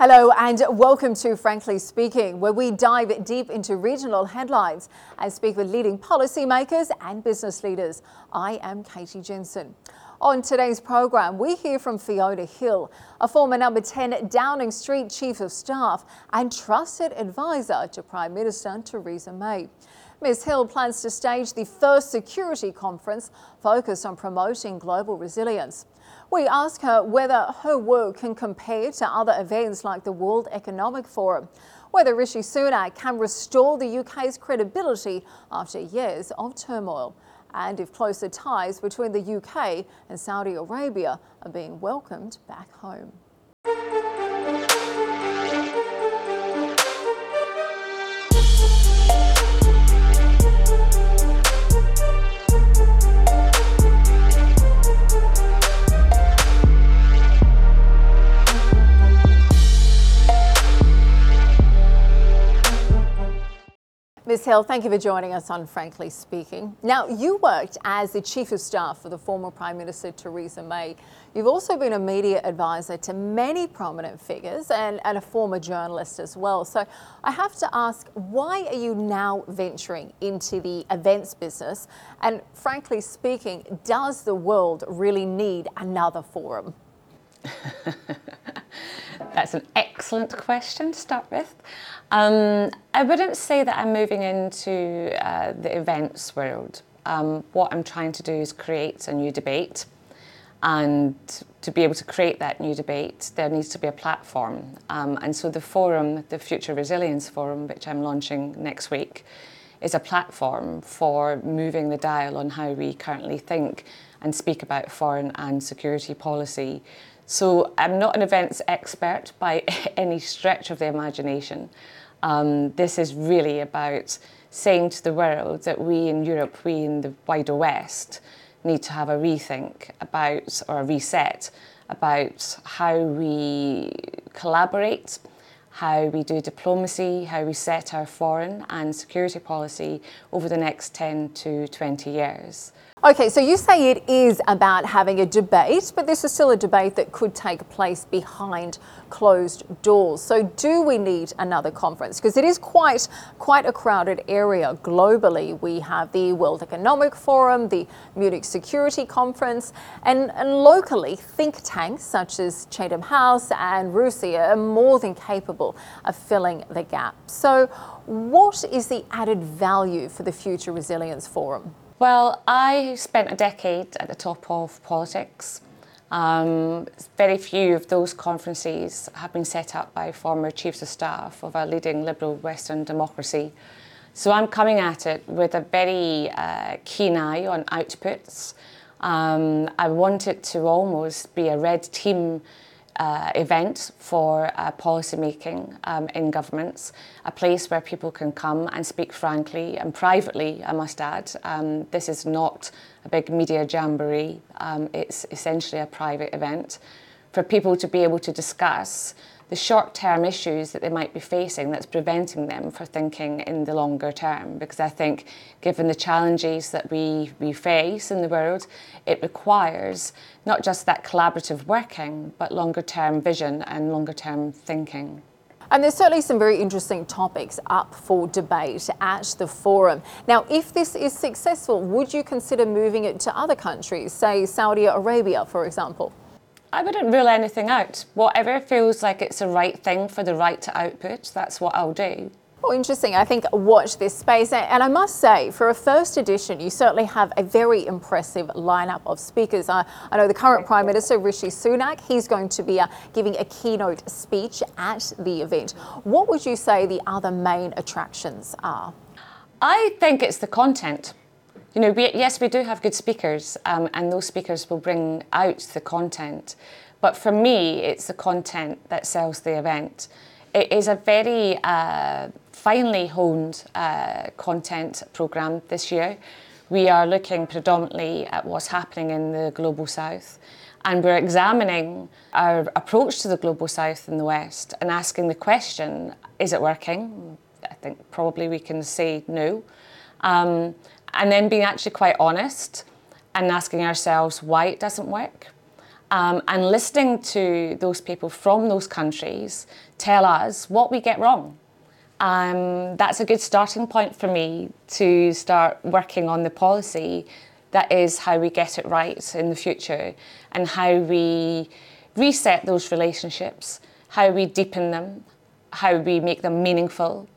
Hello and welcome to Frankly Speaking, where we dive deep into regional headlines and speak with leading policymakers and business leaders. I am Katie Jensen. On today's program, we hear from Fiona Hill, a former number 10 Downing Street Chief of Staff and trusted advisor to Prime Minister Theresa May. Ms Hill plans to stage the first security conference focused on promoting global resilience. We ask her whether her work can compare to other events like the World Economic Forum, whether Rishi Sunak can restore the UK's credibility after years of turmoil, and if closer ties between the UK and Saudi Arabia are being welcomed back home. Hill, thank you for joining us on Frankly Speaking. Now, you worked as the Chief of Staff for the former Prime Minister Theresa May. You've also been a media advisor to many prominent figures and, and a former journalist as well. So I have to ask, why are you now venturing into the events business? And frankly speaking, does the world really need another forum? That's an excellent question to start with. Um, I wouldn't say that I'm moving into uh, the events world. Um, what I'm trying to do is create a new debate. And to be able to create that new debate, there needs to be a platform. Um, and so the forum, the Future Resilience Forum, which I'm launching next week, is a platform for moving the dial on how we currently think and speak about foreign and security policy so I'm not an events expert by any stretch of the imagination. Um, this is really about saying to the world that we in Europe, we in the wider West, need to have a rethink about or a reset about how we collaborate, how we do diplomacy, how we set our foreign and security policy over the next 10 to 20 years. Okay, so you say it is about having a debate, but this is still a debate that could take place behind closed doors. So do we need another conference? Because it is quite quite a crowded area globally. We have the World Economic Forum, the Munich Security Conference, and, and locally think tanks such as Chatham House and RUSI are more than capable of filling the gap. So what is the added value for the Future Resilience Forum? Well, I spent a decade at the top of politics. Um, very few of those conferences have been set up by former chiefs of staff of a leading liberal Western democracy. So I'm coming at it with a very uh, keen eye on outputs. Um, I want it to almost be a red team uh, event for uh, policy making um, in governments, a place where people can come and speak frankly and privately, I must add. Um, this is not a big media jamboree, um, it's essentially a private event for people to be able to discuss the short term issues that they might be facing that's preventing them from thinking in the longer term. Because I think, given the challenges that we, we face in the world, it requires not just that collaborative working, but longer term vision and longer term thinking. And there's certainly some very interesting topics up for debate at the forum. Now, if this is successful, would you consider moving it to other countries, say Saudi Arabia, for example? I wouldn't rule anything out. Whatever feels like it's the right thing for the right to output, that's what I'll do. Well, interesting. I think watch this space. And I must say, for a first edition, you certainly have a very impressive lineup of speakers. I, I know the current Prime Minister, Rishi Sunak, he's going to be uh, giving a keynote speech at the event. What would you say the other main attractions are? I think it's the content you know, we, yes, we do have good speakers, um, and those speakers will bring out the content. But for me, it's the content that sells the event. It is a very uh, finely honed uh, content programme this year. We are looking predominantly at what's happening in the global south, and we're examining our approach to the global south and the west and asking the question is it working? I think probably we can say no. Um, and then being actually quite honest and asking ourselves why it doesn't work. um, and listening to those people from those countries tell us what we get wrong. Um, that's a good starting point for me to start working on the policy that is how we get it right in the future and how we reset those relationships, how we deepen them, how we make them meaningful,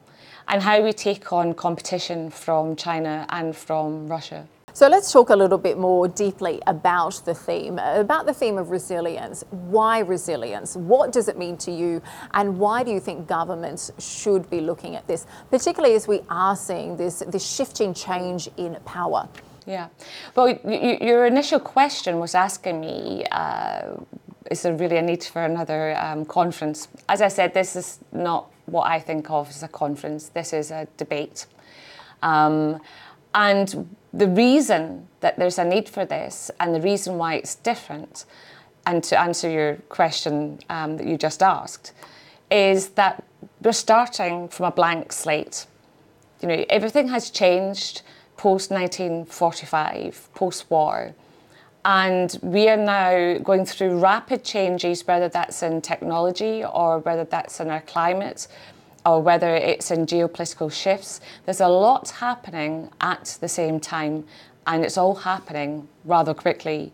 and how we take on competition from China and from Russia. So let's talk a little bit more deeply about the theme, about the theme of resilience. Why resilience? What does it mean to you? And why do you think governments should be looking at this, particularly as we are seeing this, this shifting change in power? Yeah. Well, your initial question was asking me, uh, is there really a need for another um, conference? As I said, this is not what I think of as a conference. This is a debate. Um, and the reason that there's a need for this and the reason why it's different, and to answer your question um, that you just asked, is that we're starting from a blank slate. You know, everything has changed post 1945, post war. And we are now going through rapid changes, whether that's in technology or whether that's in our climate or whether it's in geopolitical shifts. There's a lot happening at the same time, and it's all happening rather quickly.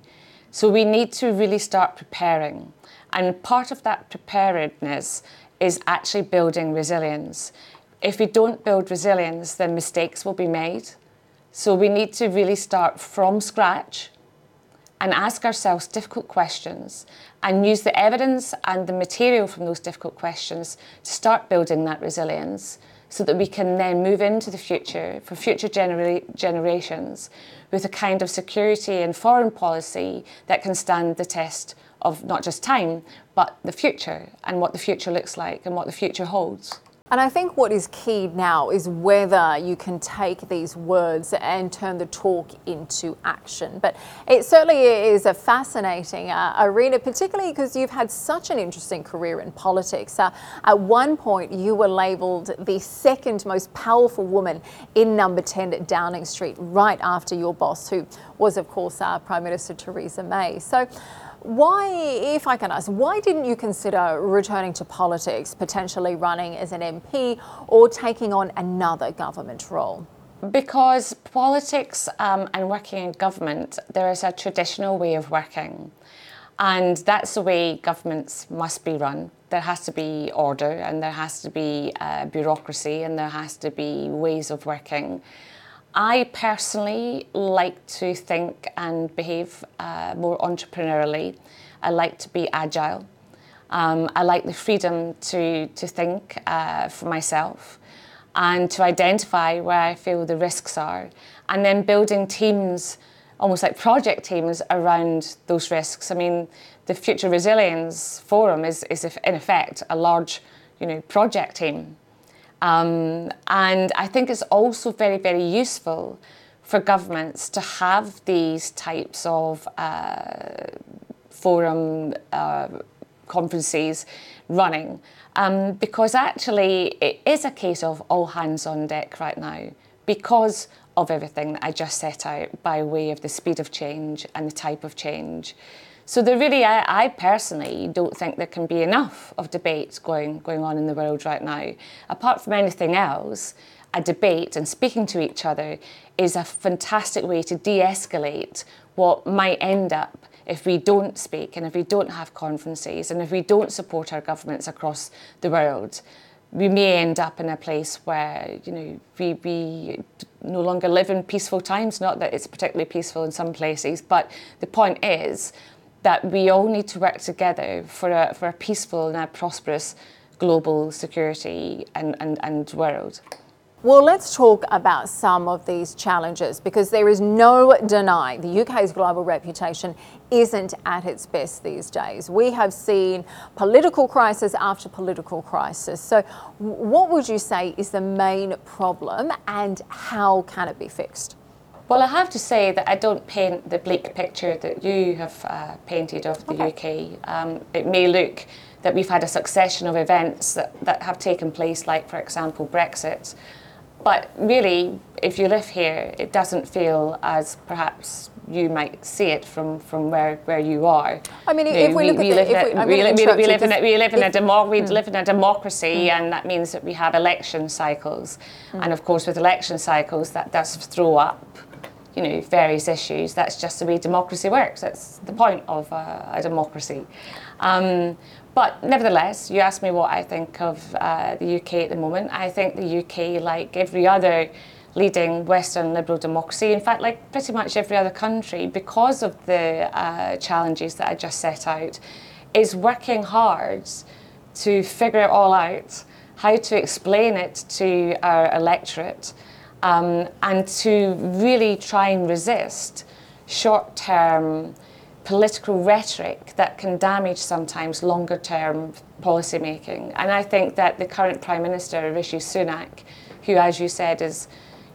So we need to really start preparing. And part of that preparedness is actually building resilience. If we don't build resilience, then mistakes will be made. So we need to really start from scratch and ask ourselves difficult questions and use the evidence and the material from those difficult questions to start building that resilience so that we can then move into the future for future genera- generations with a kind of security and foreign policy that can stand the test of not just time, but the future and what the future looks like and what the future holds. And I think what is key now is whether you can take these words and turn the talk into action. But it certainly is a fascinating uh, arena, particularly because you've had such an interesting career in politics. Uh, at one point, you were labelled the second most powerful woman in number 10 at Downing Street, right after your boss, who was, of course, uh, Prime Minister Theresa May. So, why, if I can ask, why didn't you consider returning to politics, potentially running as an MP or taking on another government role? Because politics um, and working in government, there is a traditional way of working. And that's the way governments must be run. There has to be order and there has to be uh, bureaucracy and there has to be ways of working. I personally like to think and behave uh, more entrepreneurially. I like to be agile. Um, I like the freedom to, to think uh, for myself and to identify where I feel the risks are, and then building teams, almost like project teams, around those risks. I mean, the Future Resilience Forum is, is in effect a large you know, project team um, and I think it's also very, very useful for governments to have these types of uh, forum uh, conferences running um, because actually it is a case of all hands on deck right now because of everything that I just set out by way of the speed of change and the type of change. So there really, I, I, personally don't think there can be enough of debates going, going on in the world right now. Apart from anything else, a debate and speaking to each other is a fantastic way to de-escalate what might end up if we don't speak and if we don't have conferences and if we don't support our governments across the world we may end up in a place where you know we, we no longer live in peaceful times not that it's particularly peaceful in some places but the point is that we all need to work together for a, for a peaceful and a prosperous global security and, and, and world. Well, let's talk about some of these challenges because there is no denying the UK's global reputation isn't at its best these days. We have seen political crisis after political crisis. So, what would you say is the main problem and how can it be fixed? Well, I have to say that I don't paint the bleak picture that you have uh, painted of the okay. UK. Um, it may look that we've had a succession of events that, that have taken place, like, for example, Brexit. but really, if you live here, it doesn't feel as perhaps you might see it from, from where, where you are. I mean, if we, look at live in a, we, live in a, we live in a demo, we mm. live in a democracy, mm. and that means that we have election cycles, mm. and of course, with election cycles, that does throw up you know, various issues. That's just the way democracy works. That's the point of uh, a democracy. Um, but nevertheless, you asked me what I think of uh, the UK at the moment. I think the UK, like every other leading Western liberal democracy, in fact, like pretty much every other country, because of the uh, challenges that I just set out, is working hard to figure it all out, how to explain it to our electorate, um, and to really try and resist short term political rhetoric that can damage sometimes longer term policy making. And I think that the current Prime Minister, Rishi Sunak, who, as you said, is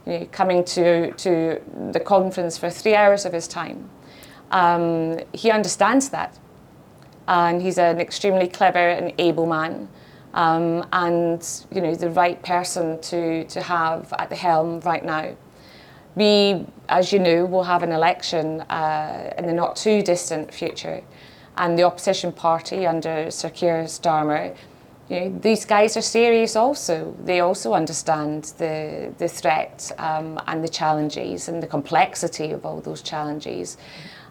you know, coming to, to the conference for three hours of his time, um, he understands that. And he's an extremely clever and able man um, and you know the right person to, to have at the helm right now. We, as you know, will have an election uh, in the not too distant future, and the opposition party under Sir Keir Starmer, you know, these guys are serious also. They also understand the, the threat um, and the challenges and the complexity of all those challenges.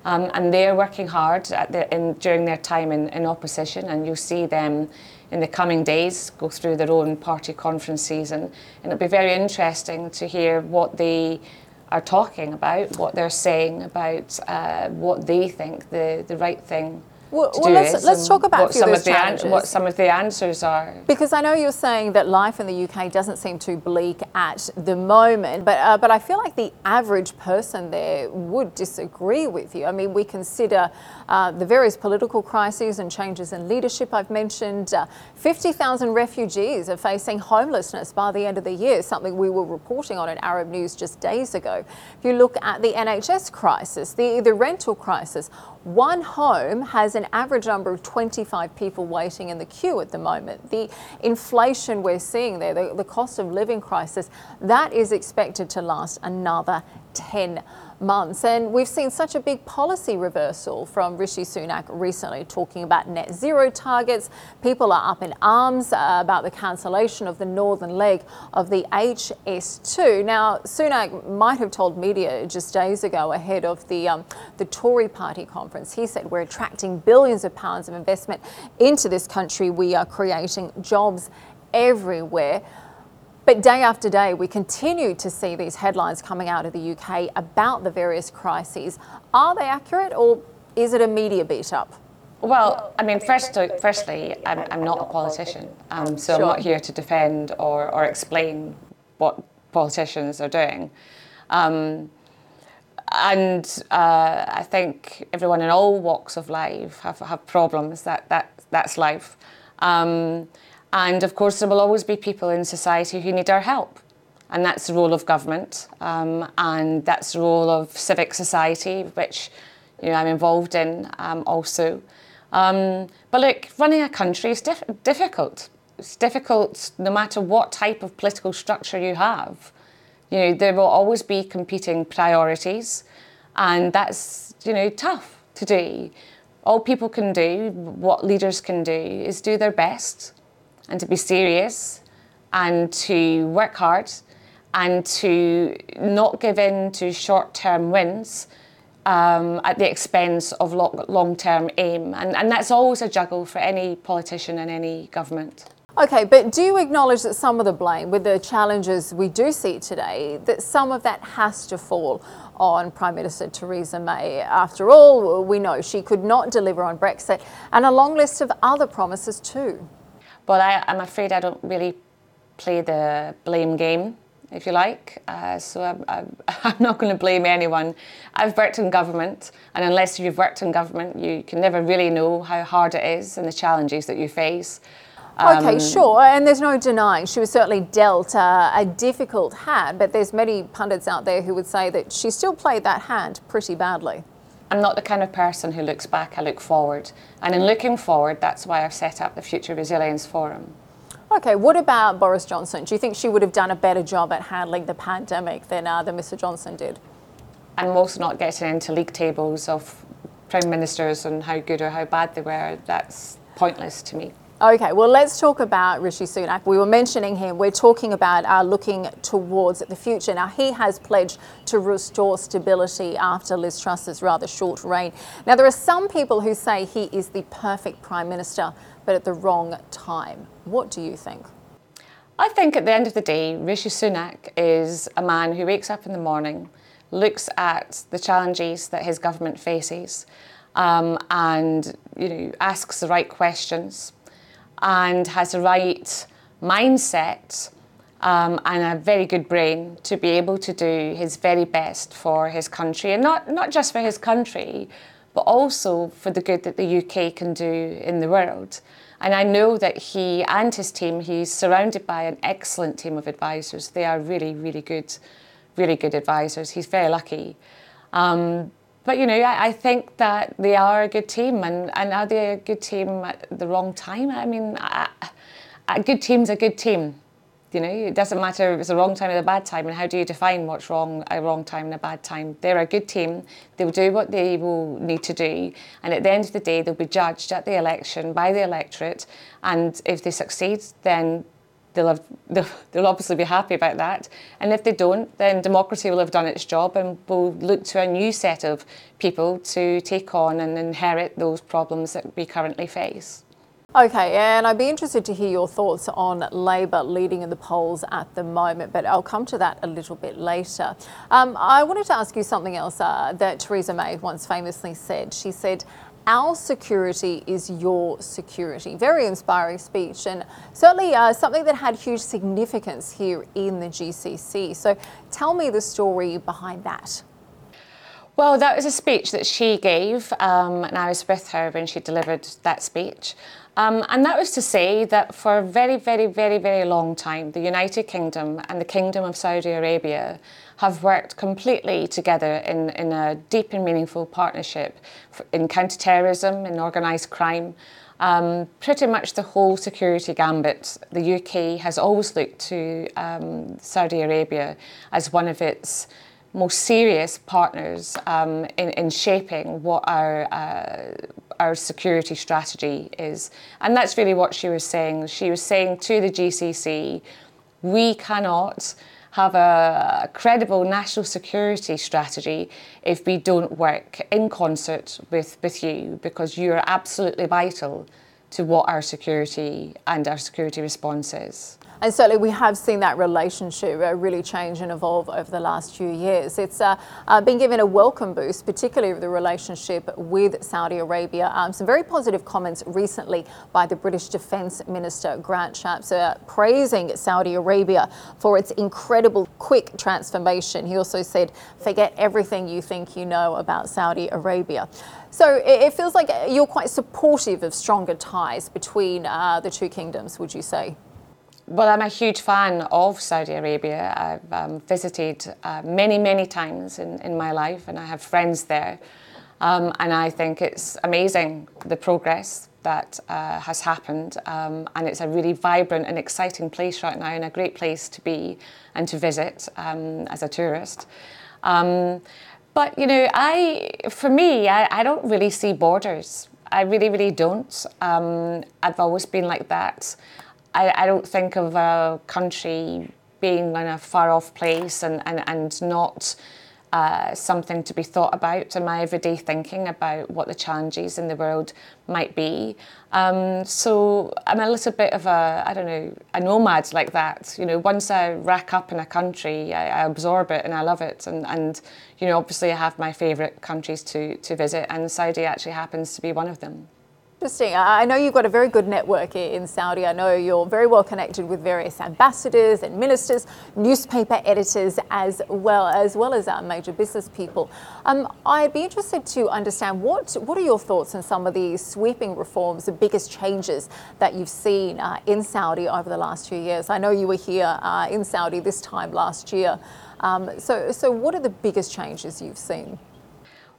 Um, and they're working hard the, in, during their time in, in opposition, and you'll see them in the coming days go through their own party conference season. And it'll be very interesting to hear what they are talking about, what they're saying about uh, what they think the, the right thing well, well let's, let's talk about what some, of the an, what some of the answers are. Because I know you're saying that life in the UK doesn't seem too bleak at the moment, but uh, but I feel like the average person there would disagree with you. I mean, we consider uh, the various political crises and changes in leadership I've mentioned. Uh, 50,000 refugees are facing homelessness by the end of the year, something we were reporting on in Arab News just days ago. If you look at the NHS crisis, the, the rental crisis, one home has an average number of 25 people waiting in the queue at the moment. The inflation we're seeing there, the, the cost of living crisis, that is expected to last another 10 months. And we've seen such a big policy reversal from Rishi Sunak recently, talking about net zero targets. People are up in arms uh, about the cancellation of the northern leg of the HS2. Now, Sunak might have told media just days ago ahead of the, um, the Tory party conference, he said, We're attracting billions of pounds of investment into this country. We are creating jobs everywhere. But day after day, we continue to see these headlines coming out of the UK about the various crises. Are they accurate or is it a media beat up? Well, I mean, first, firstly, I'm, I'm not a politician, um, so sure. I'm not here to defend or, or explain what politicians are doing. Um, and uh, I think everyone in all walks of life have, have problems. That, that, that's life. Um, and of course, there will always be people in society who need our help. And that's the role of government, um, and that's the role of civic society, which you know, I'm involved in um, also. Um, but look, running a country is diff- difficult. It's difficult no matter what type of political structure you have. You know, there will always be competing priorities, and that's you know tough to do. All people can do, what leaders can do, is do their best and to be serious and to work hard and to not give in to short term wins um, at the expense of long term aim. And, and that's always a juggle for any politician and any government. Okay, but do you acknowledge that some of the blame, with the challenges we do see today, that some of that has to fall on Prime Minister Theresa May? After all, we know she could not deliver on Brexit and a long list of other promises too. But I, am afraid I don't really play the blame game, if you like. Uh, so I'm, I'm, I'm not going to blame anyone. I've worked in government, and unless you've worked in government, you can never really know how hard it is and the challenges that you face. Um, okay, sure, and there's no denying she was certainly dealt uh, a difficult hand, but there's many pundits out there who would say that she still played that hand pretty badly. I'm not the kind of person who looks back, I look forward. And in looking forward, that's why I've set up the Future Resilience Forum. Okay, what about Boris Johnson? Do you think she would have done a better job at handling the pandemic than, uh, than Mr. Johnson did? I'm also not getting into league tables of prime ministers and how good or how bad they were. That's pointless to me. Okay, well, let's talk about Rishi Sunak. We were mentioning him. We're talking about uh, looking towards the future. Now, he has pledged to restore stability after Liz Truss's rather short reign. Now, there are some people who say he is the perfect Prime Minister, but at the wrong time. What do you think? I think at the end of the day, Rishi Sunak is a man who wakes up in the morning, looks at the challenges that his government faces, um, and you know asks the right questions and has the right mindset um, and a very good brain to be able to do his very best for his country and not, not just for his country but also for the good that the UK can do in the world. And I know that he and his team, he's surrounded by an excellent team of advisors. They are really, really good, really good advisors. He's very lucky. Um, but you know, I, I, think that they are a good team, and, and are they a good team at the wrong time? I mean, a, a good team's a good team. You know, it doesn't matter if it's a wrong time or a bad time, and how do you define what's wrong, a wrong time and a bad time? They're a good team. They'll do what they will need to do, and at the end of the day, they'll be judged at the election by the electorate. And if they succeed, then they'll, have, they'll, they'll obviously be happy about that. And if they don't, then democracy will have done its job and we'll look to a new set of people to take on and inherit those problems that we currently face. Okay, and I'd be interested to hear your thoughts on Labor leading in the polls at the moment, but I'll come to that a little bit later. Um, I wanted to ask you something else uh, that Theresa May once famously said. She said, our security is your security. Very inspiring speech, and certainly uh, something that had huge significance here in the GCC. So, tell me the story behind that. Well, that was a speech that she gave, um, and I was with her when she delivered that speech. Um, and that was to say that for a very, very, very, very long time, the United Kingdom and the Kingdom of Saudi Arabia have worked completely together in, in a deep and meaningful partnership in counterterrorism, in organised crime, um, pretty much the whole security gambit. The UK has always looked to um, Saudi Arabia as one of its most serious partners um, in, in shaping what our uh, our security strategy is. And that's really what she was saying. She was saying to the GCC, we cannot have a credible national security strategy if we don't work in concert with, with you because you are absolutely vital to what our security and our security response is. And certainly we have seen that relationship uh, really change and evolve over the last few years. It's uh, uh, been given a welcome boost, particularly the relationship with Saudi Arabia. Um, some very positive comments recently by the British Defence Minister Grant Shapps uh, praising Saudi Arabia for its incredible quick transformation. He also said, forget everything you think you know about Saudi Arabia. So it feels like you're quite supportive of stronger ties between uh, the two kingdoms, would you say? Well, I'm a huge fan of Saudi Arabia. I've um, visited uh, many, many times in, in my life, and I have friends there. Um, and I think it's amazing the progress that uh, has happened. Um, and it's a really vibrant and exciting place right now, and a great place to be and to visit um, as a tourist. Um, but you know, I, for me, I, I don't really see borders. I really, really don't. Um, I've always been like that. I, I don't think of a country being in a far off place and, and, and not uh, something to be thought about in my everyday thinking about what the challenges in the world might be. Um, so I'm a little bit of a, I don't know, a nomad like that. You know, once I rack up in a country, I, I absorb it and I love it. And, and, you know, obviously I have my favourite countries to, to visit and Saudi actually happens to be one of them. Interesting. I know you've got a very good network in Saudi. I know you're very well connected with various ambassadors and ministers, newspaper editors, as well as well as our major business people. Um, I'd be interested to understand what what are your thoughts on some of the sweeping reforms, the biggest changes that you've seen uh, in Saudi over the last few years. I know you were here uh, in Saudi this time last year. Um, so, so what are the biggest changes you've seen?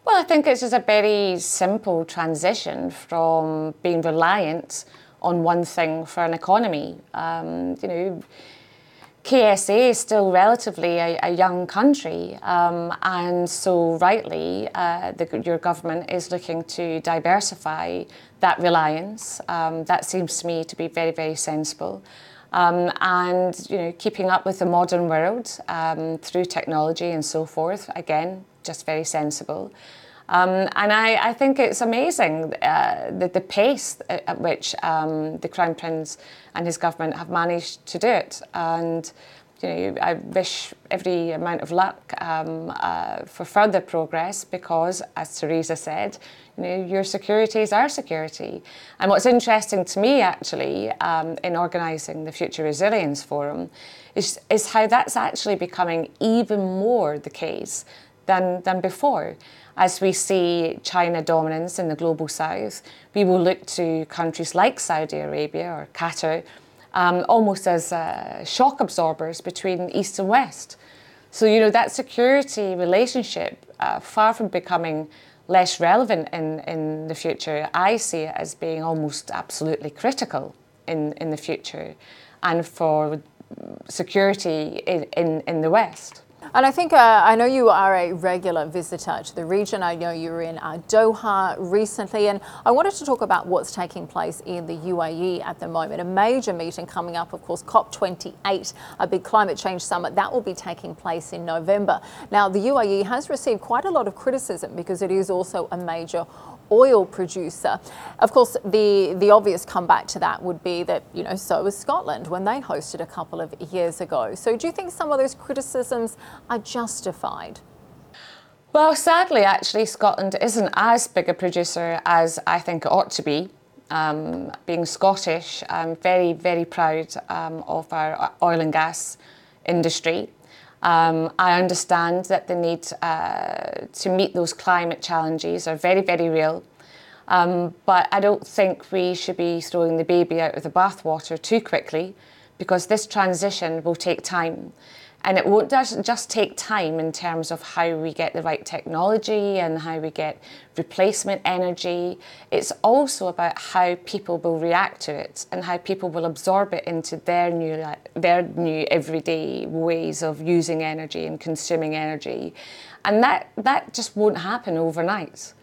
Well, I think it's just a very simple transition from being reliant on one thing for an economy. Um, you know, KSA is still relatively a, a young country, um, and so rightly, uh, the, your government is looking to diversify that reliance. Um, that seems to me to be very, very sensible. Um, and you know, keeping up with the modern world um, through technology and so forth, again, just very sensible. Um, and I, I, think it's amazing uh, the, the pace at which um, the Crown Prince and his government have managed to do it. And you know, I wish every amount of luck um, uh, for further progress because, as Theresa said, you know, your security is our security. And what's interesting to me, actually, um, in organising the Future Resilience Forum, is, is how that's actually becoming even more the case than, than before. As we see China dominance in the global south, we will look to countries like Saudi Arabia or Qatar um, almost as uh, shock absorbers between East and West. So, you know, that security relationship, uh, far from becoming less relevant in, in the future, I see it as being almost absolutely critical in, in the future and for security in, in, in the West. And I think uh, I know you are a regular visitor to the region. I know you were in uh, Doha recently, and I wanted to talk about what's taking place in the UAE at the moment. A major meeting coming up, of course, COP28, a big climate change summit that will be taking place in November. Now, the UAE has received quite a lot of criticism because it is also a major oil producer. Of course, the, the obvious comeback to that would be that, you know, so was Scotland when they hosted a couple of years ago. So do you think some of those criticisms are justified? Well, sadly, actually, Scotland isn't as big a producer as I think it ought to be. Um, being Scottish, I'm very, very proud um, of our oil and gas industry. Um, I understand that the need uh, to meet those climate challenges are very, very real. Um, but I don't think we should be throwing the baby out with the bathwater too quickly because this transition will take time. And it won't just take time in terms of how we get the right technology and how we get replacement energy. It's also about how people will react to it and how people will absorb it into their new, their new everyday ways of using energy and consuming energy. And that, that just won't happen overnight.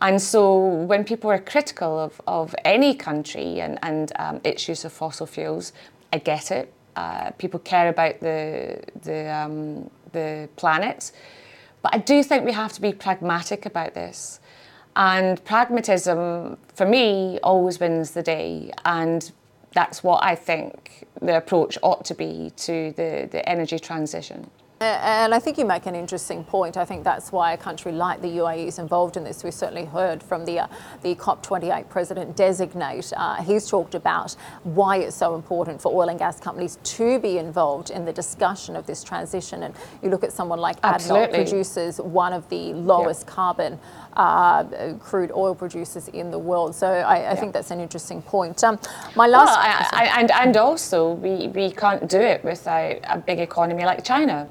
And so when people are critical of, of any country and, and um, its use of fossil fuels, I get it uh, people care about the the um, the planet. But I do think we have to be pragmatic about this. And pragmatism, for me, always wins the day. And that's what I think the approach ought to be to the, the energy transition. And I think you make an interesting point. I think that's why a country like the UAE is involved in this. We certainly heard from the uh, the COP28 president designate. Uh, he's talked about why it's so important for oil and gas companies to be involved in the discussion of this transition. And you look at someone like ADNOC, produces one of the lowest yep. carbon uh, crude oil producers in the world. So I, I yep. think that's an interesting point. Um, my last well, I, I, and and also we we can't do it without a big economy like China.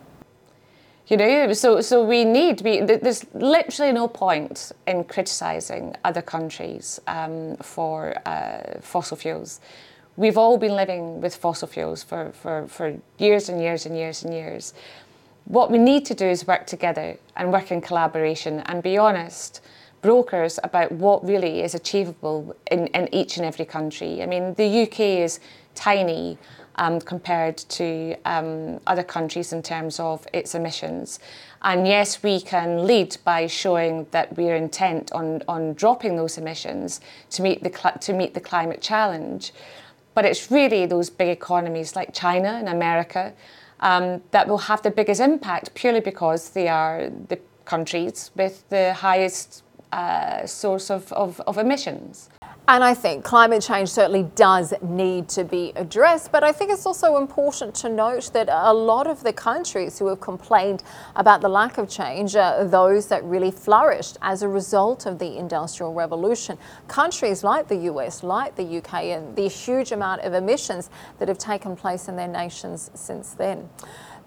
You know, so so we need we there's literally no point in criticising other countries um, for uh, fossil fuels. We've all been living with fossil fuels for, for, for years and years and years and years. What we need to do is work together and work in collaboration and be honest brokers about what really is achievable in, in each and every country. I mean, the UK is tiny um, compared to um, other countries in terms of its emissions. And yes, we can lead by showing that we're intent on, on dropping those emissions to meet, the to meet the climate challenge. But it's really those big economies like China and America um, that will have the biggest impact purely because they are the countries with the highest uh, source of, of, of emissions. And I think climate change certainly does need to be addressed, but I think it's also important to note that a lot of the countries who have complained about the lack of change are those that really flourished as a result of the Industrial Revolution. Countries like the US, like the UK, and the huge amount of emissions that have taken place in their nations since then.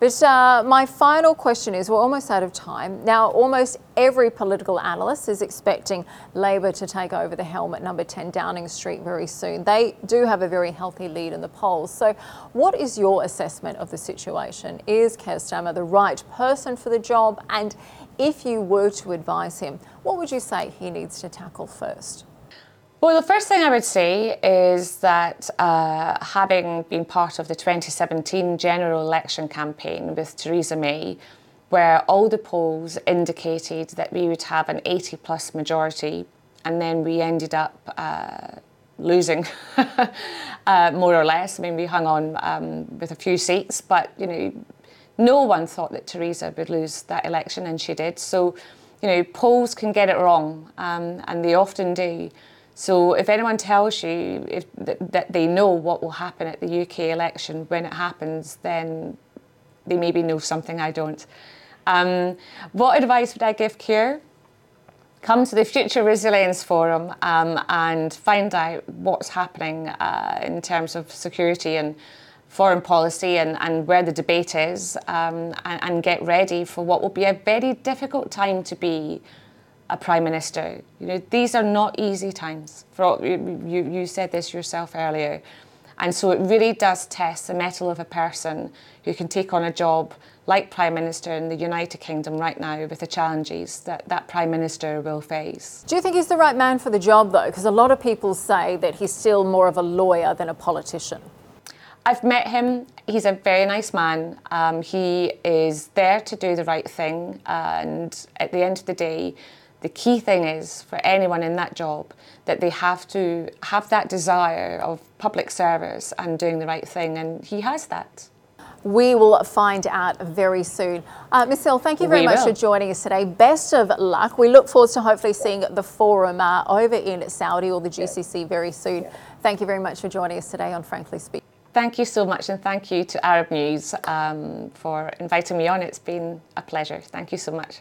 But uh, my final question is we're almost out of time. Now, almost every political analyst is expecting Labor to take over the helm at number 10 Downing Street very soon. They do have a very healthy lead in the polls. So, what is your assessment of the situation? Is Keir Starmer the right person for the job? And if you were to advise him, what would you say he needs to tackle first? Well, the first thing I would say is that uh, having been part of the 2017 general election campaign with Theresa May, where all the polls indicated that we would have an 80 plus majority, and then we ended up uh, losing uh, more or less. I mean, we hung on um, with a few seats, but you know, no one thought that Theresa would lose that election, and she did. So, you know, polls can get it wrong, um, and they often do. So if anyone tells you if, that, they know what will happen at the UK election when it happens, then they maybe know something I don't. Um, what advice would I give Keir? Come to the Future Resilience Forum um, and find out what's happening uh, in terms of security and foreign policy and, and where the debate is um, and, and get ready for what will be a very difficult time to be a prime minister. You know, these are not easy times. For you, you said this yourself earlier, and so it really does test the mettle of a person who can take on a job like prime minister in the United Kingdom right now with the challenges that that prime minister will face. Do you think he's the right man for the job though? Because a lot of people say that he's still more of a lawyer than a politician. I've met him. He's a very nice man. Um, he is there to do the right thing, and at the end of the day, the key thing is for anyone in that job that they have to have that desire of public service and doing the right thing, and he has that. We will find out very soon. Uh, Ms Hill, thank you very we much will. for joining us today. Best of luck. We look forward to hopefully seeing the forum uh, over in Saudi or the GCC very soon. Thank you very much for joining us today on Frankly Speak. Thank you so much, and thank you to Arab News um, for inviting me on. It's been a pleasure. Thank you so much.